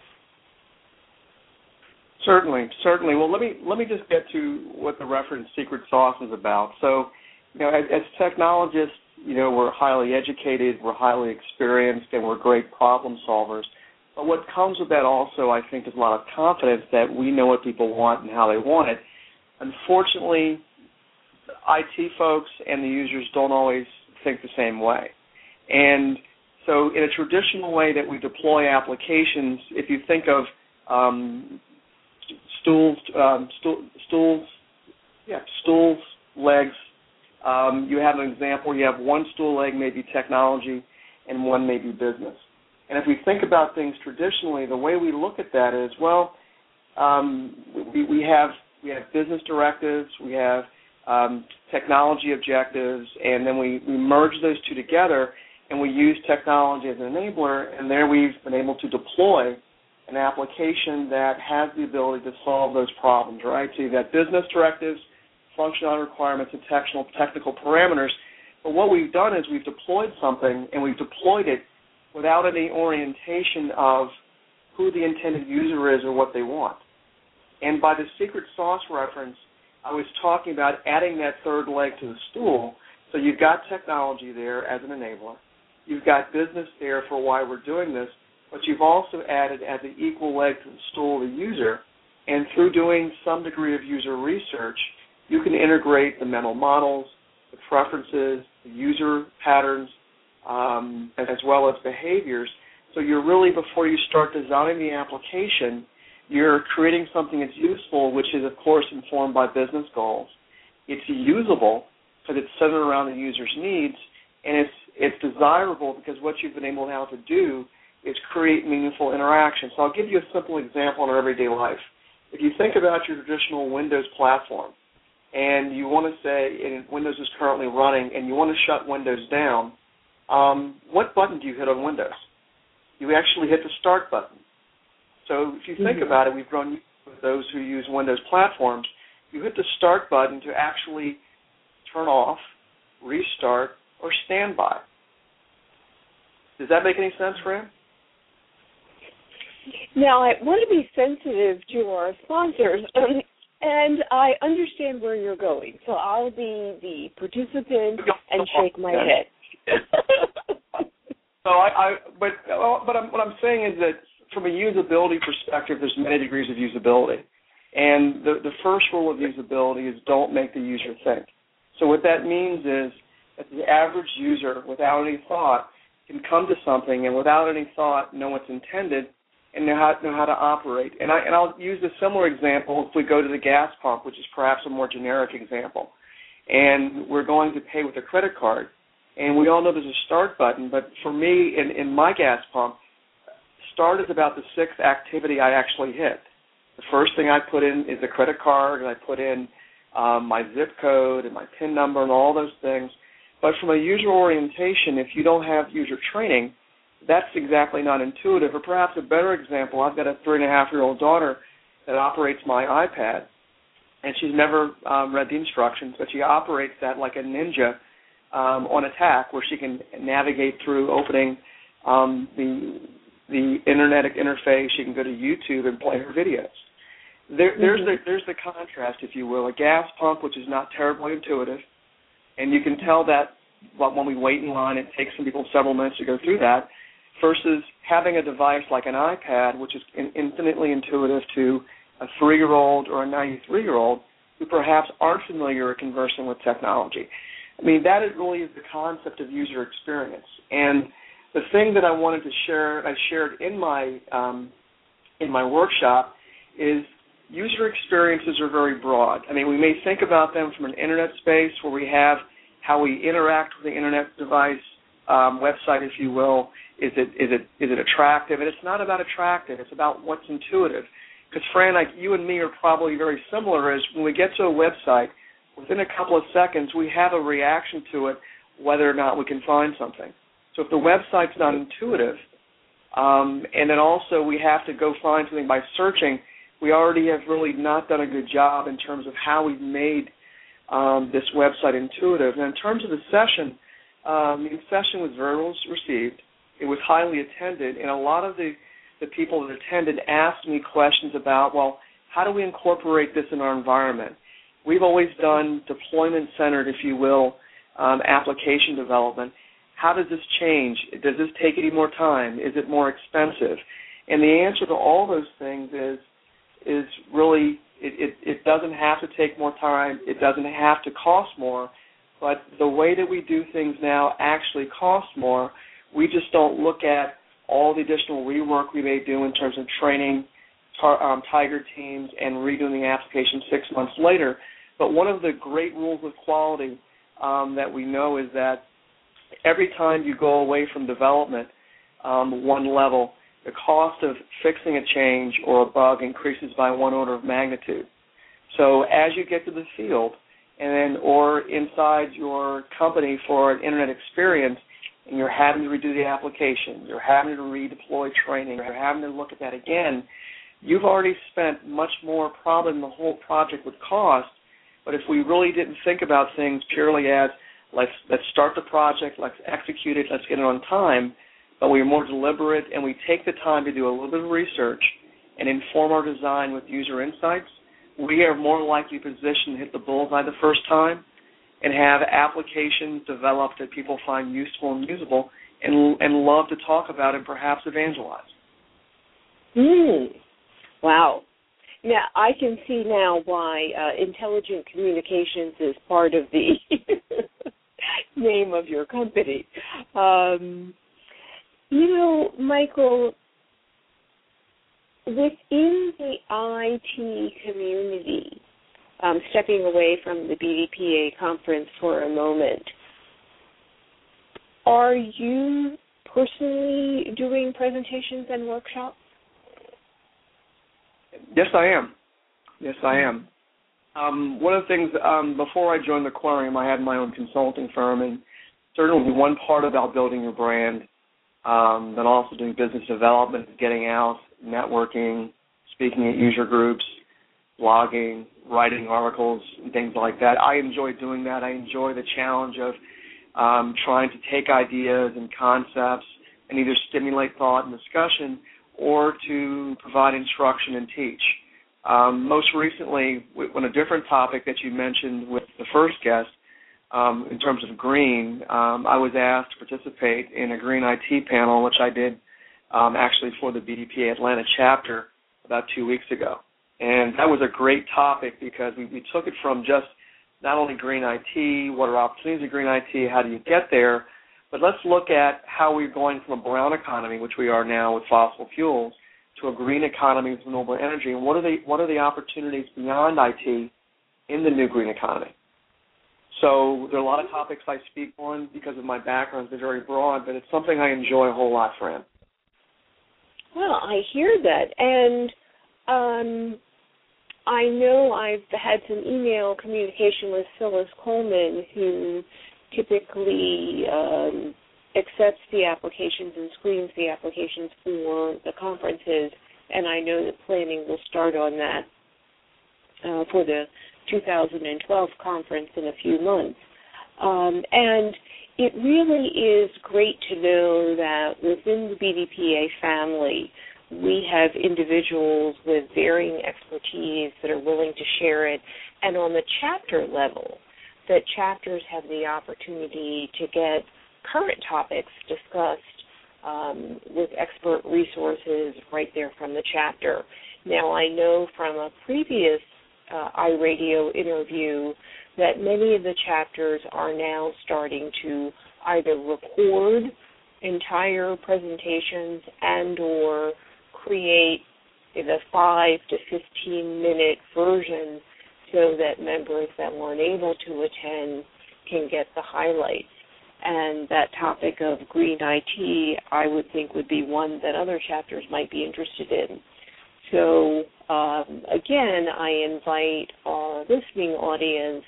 Certainly, certainly. Well, let me let me just get to what the reference secret sauce is about. So, you know, as, as technologists, you know, we're highly educated, we're highly experienced, and we're great problem solvers. But what comes with that also, I think, is a lot of confidence that we know what people want and how they want it. Unfortunately, IT folks and the users don't always think the same way. And so, in a traditional way that we deploy applications, if you think of um, stools, um, stool, stools, yeah, stools, legs, um, you have an example where you have one stool leg may be technology and one may be business. And if we think about things traditionally, the way we look at that is, well, um, we, we have we have business directives, we have um, technology objectives, and then we, we merge those two together, and we use technology as an enabler, and there we've been able to deploy an application that has the ability to solve those problems, right? So you've got business directives, functional requirements, and technical, technical parameters. But what we've done is we've deployed something, and we've deployed it without any orientation of who the intended user is or what they want. And by the secret sauce reference, I was talking about adding that third leg to the stool. So you've got technology there as an enabler. You've got business there for why we're doing this, but you've also added as an equal leg to the stool the user. And through doing some degree of user research, you can integrate the mental models, the preferences, the user patterns, um, as well as behaviors. So you're really, before you start designing the application, you're creating something that's useful, which is, of course, informed by business goals. It's usable because it's centered around the user's needs, and it's it's desirable because what you've been able now to do is create meaningful interaction. So I'll give you a simple example in our everyday life. If you think about your traditional Windows platform, and you want to say and Windows is currently running, and you want to shut Windows down, um, what button do you hit on Windows? You actually hit the Start button. So if you think mm-hmm. about it, we've grown with those who use Windows platforms. You hit the Start button to actually turn off, restart, or standby. Does that make any sense, Franne? Now, I want to be sensitive to our sponsors, um, and I understand where you're going, so I'll be the participant and shake my head. so I, I but but I'm, what I'm saying is that from a usability perspective, there's many degrees of usability, and the the first rule of usability is don't make the user think. So what that means is that the average user, without any thought, can come to something and without any thought know what's intended and know how know how to operate. And I and I'll use a similar example if we go to the gas pump, which is perhaps a more generic example. And we're going to pay with a credit card. And we all know there's a start button, but for me in, in my gas pump, start is about the sixth activity I actually hit. The first thing I put in is a credit card and I put in um, my zip code and my PIN number and all those things. But from a user orientation, if you don't have user training, that's exactly not intuitive. Or perhaps a better example, I've got a three and a half year old daughter that operates my iPad, and she's never um, read the instructions, but she operates that like a ninja um, on attack, where she can navigate through opening um, the the internet interface. She can go to YouTube and play her videos. There, there's mm-hmm. the there's the contrast, if you will. A gas pump, which is not terribly intuitive, and you can tell that when we wait in line, it takes some people several minutes to go through that, versus having a device like an iPad, which is infinitely intuitive to a three-year-old or a 93-year-old who perhaps aren't familiar or conversing with technology. I mean, that is really is the concept of user experience. And the thing that I wanted to share, I shared in my um, in my workshop, is user experiences are very broad. I mean, we may think about them from an internet space where we have how we interact with the internet device, um, website, if you will. Is it is it is it attractive? And it's not about attractive. It's about what's intuitive. Because Franne, like you and me are probably very similar. Is when we get to a website, within a couple of seconds, we have a reaction to it, whether or not we can find something. So if the website's not intuitive, um, and then also we have to go find something by searching we already have really not done a good job in terms of how we've made um, this website intuitive. And in terms of the session, um, the session was very well received. It was highly attended, and a lot of the, the people that attended asked me questions about, well, how do we incorporate this in our environment? We've always done deployment centered, if you will, um, application development. How does this change? Does this take any more time? Is it more expensive? And the answer to all those things is is really it, it, it doesn't have to take more time. It doesn't have to cost more. But the way that we do things now actually costs more. We just don't look at all the additional rework we may do in terms of training tar, um, Tiger teams and redoing the application six months later. But one of the great rules of quality um, that we know is that every time you go away from development um, one level, the cost of fixing a change or a bug increases by one order of magnitude. So as you get to the field, and then or inside your company for an internet experience, and you're having to redo the application, you're having to redeploy training, you're having to look at that again, you've already spent much more probably than the whole project would cost. But if we really didn't think about things purely as let's let's start the project, let's execute it, let's get it on time, but we are more deliberate and we take the time to do a little bit of research and inform our design with user insights, we are more likely positioned to hit the bullseye the first time and have applications developed that people find useful and usable and and love to talk about and perhaps evangelize. Mm. Wow. Now I can see now why uh, intelligent communications is part of the name of your company. Um, you know, Michael, within the IT community, um, stepping away from the BDPA conference for a moment, are you personally doing presentations and workshops? Yes, I am. Yes, I am. Um, one of the things um, before I joined the Macquarium, I had my own consulting firm, and certainly one part about building your brand, um, then also doing business development, getting out, networking, speaking at user groups, blogging, writing articles, and things like that. I enjoy doing that. I enjoy the challenge of um, trying to take ideas and concepts and either stimulate thought and discussion or to provide instruction and teach. Um, most recently, on a different topic that you mentioned with the first guest, um, in terms of green, um, I was asked to participate in a green IT panel, which I did um, actually for the BDPA Atlanta chapter about two weeks ago. And that was a great topic because we, we took it from just not only green IT, what are opportunities of green IT, how do you get there, but let's look at how we're going from a brown economy, which we are now with fossil fuels, to a green economy with renewable energy, and what are the what are the opportunities beyond IT in the new green economy? So there are a lot of topics I speak on because of my background. They're very broad, but it's something I enjoy a whole lot, Franne. Well, I hear that, and um, I know I've had some email communication with Phyllis Coleman, who typically um, accepts the applications and screens the applications for the conferences, and I know that planning will start on that uh, for the 2012 conference in a few months. Um, and it really is great to know that within the BDPA family, we have individuals with varying expertise that are willing to share it, and on the chapter level, that chapters have the opportunity to get current topics discussed um, with expert resources right there from the chapter. Now, I know from a previous uh, iRadio interview that many of the chapters are now starting to either record entire presentations and or create the 5 to 15 minute version so that members that weren't able to attend can get the highlights. And that topic of green IT, I would think, would be one that other chapters might be interested in. So, um, again, I invite our listening audience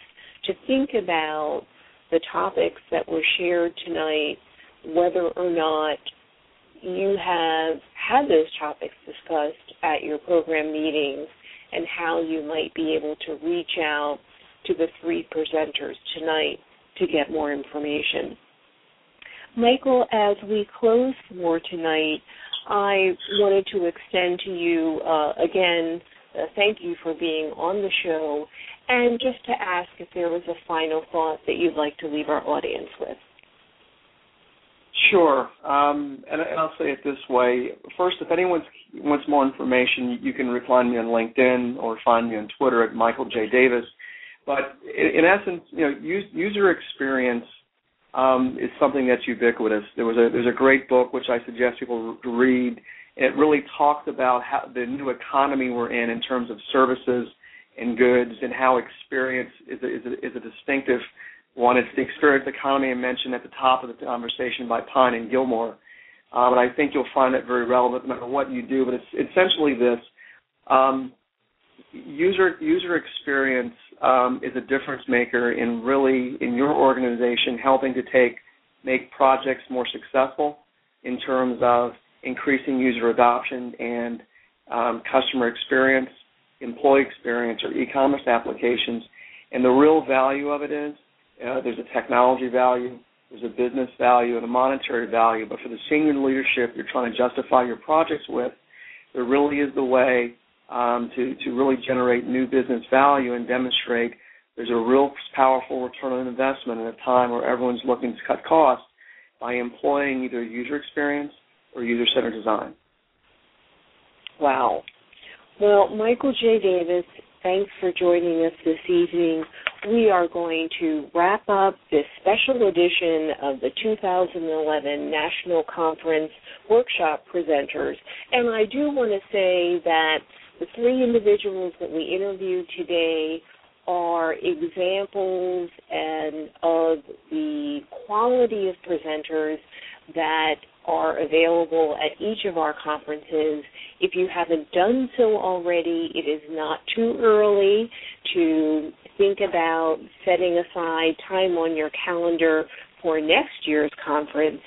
to think about the topics that were shared tonight, whether or not you have had those topics discussed at your program meetings and how you might be able to reach out to the three presenters tonight to get more information. Michael, as we close for tonight, I wanted to extend to you uh, again, uh, thank you for being on the show, and just to ask if there was a final thought that you'd like to leave our audience with. Sure, um, and, I'll say it this way. First, if anyone wants more information, you can find me on LinkedIn or find me on Twitter at Michael J Davis. But in, essence, you know, user experience um, is something that's ubiquitous. There was a there's a great book which I suggest people read, it really talks about how the new economy we're in in terms of services and goods, and how experience is a, is a, is a distinctive one. It's the experience economy I mentioned at the top of the conversation by Pine and Gilmore. Um, and I think you'll find that very relevant no matter what you do. But it's essentially this: um, user user experience um, is a difference maker in really in your organization helping to take make projects more successful in terms of increasing user adoption and um, customer experience, employee experience, or e-commerce applications. And the real value of it is uh, there's a technology value, there's a business value, and a monetary value. But for the senior leadership you're trying to justify your projects with, there really is the way um, to to really generate new business value and demonstrate there's a real powerful return on investment in a time where everyone's looking to cut costs by employing either user experience or user centered design. Wow. Well, Michael J. Davis, thanks for joining us this evening. We are going to wrap up this special edition of the 2011 National Conference Workshop Presenters. And I do want to say that the three individuals that we interviewed today are examples and of the quality of presenters that are available at each of our conferences. If you haven't done so already, it is not too early to think about setting aside time on your calendar for next year's conference.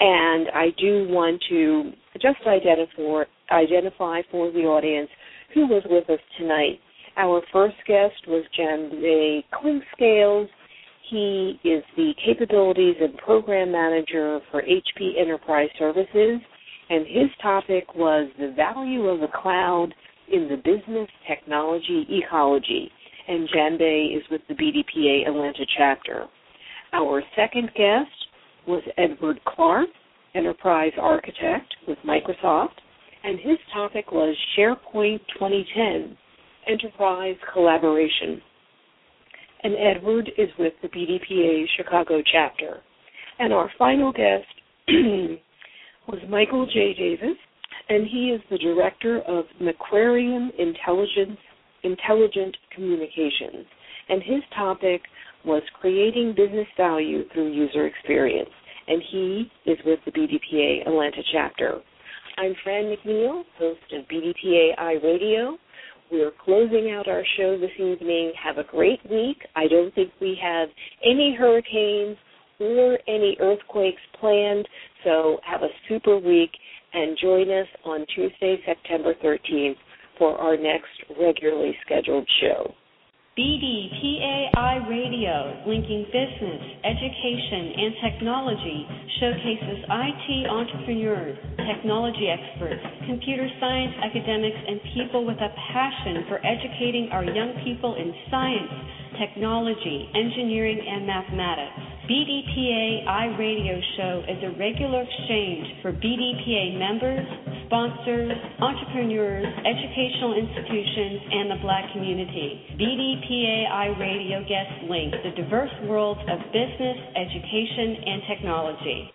And I do want to just identify, identify for the audience who was with us tonight. Our first guest was Jen Jambey Clinkscales. He is the Capabilities and Program Manager for HP Enterprise Services, and his topic was the value of the cloud in the business technology ecology. And Jambey is with the BDPA Atlanta chapter. Our second guest was Edward Clark, Enterprise Architect with Microsoft, and his topic was SharePoint 2010 Enterprise Collaboration. And Edward is with the BDPA Chicago chapter. And our final guest was Michael J. Davis, and he is the director of Macquarium Intelligence Intelligent Communications. And his topic was creating business value through user experience. And he is with the BDPA Atlanta chapter. I'm Franne McNeal, host of BDPA iRadio. We're closing out our show this evening. Have a great week. I don't think we have any hurricanes or any earthquakes planned, so have a super week and join us on Tuesday, September 13th for our next regularly scheduled show. BDPA iRadio, linking business, education, and technology, showcases IT entrepreneurs, technology experts, computer science academics, and people with a passion for educating our young people in science, technology, engineering, and mathematics. BDPA iRadio Show is a regular exchange for BDPA members, sponsors, entrepreneurs, educational institutions, and the black community. BDPA iRadio guests link the diverse worlds of business, education, and technology.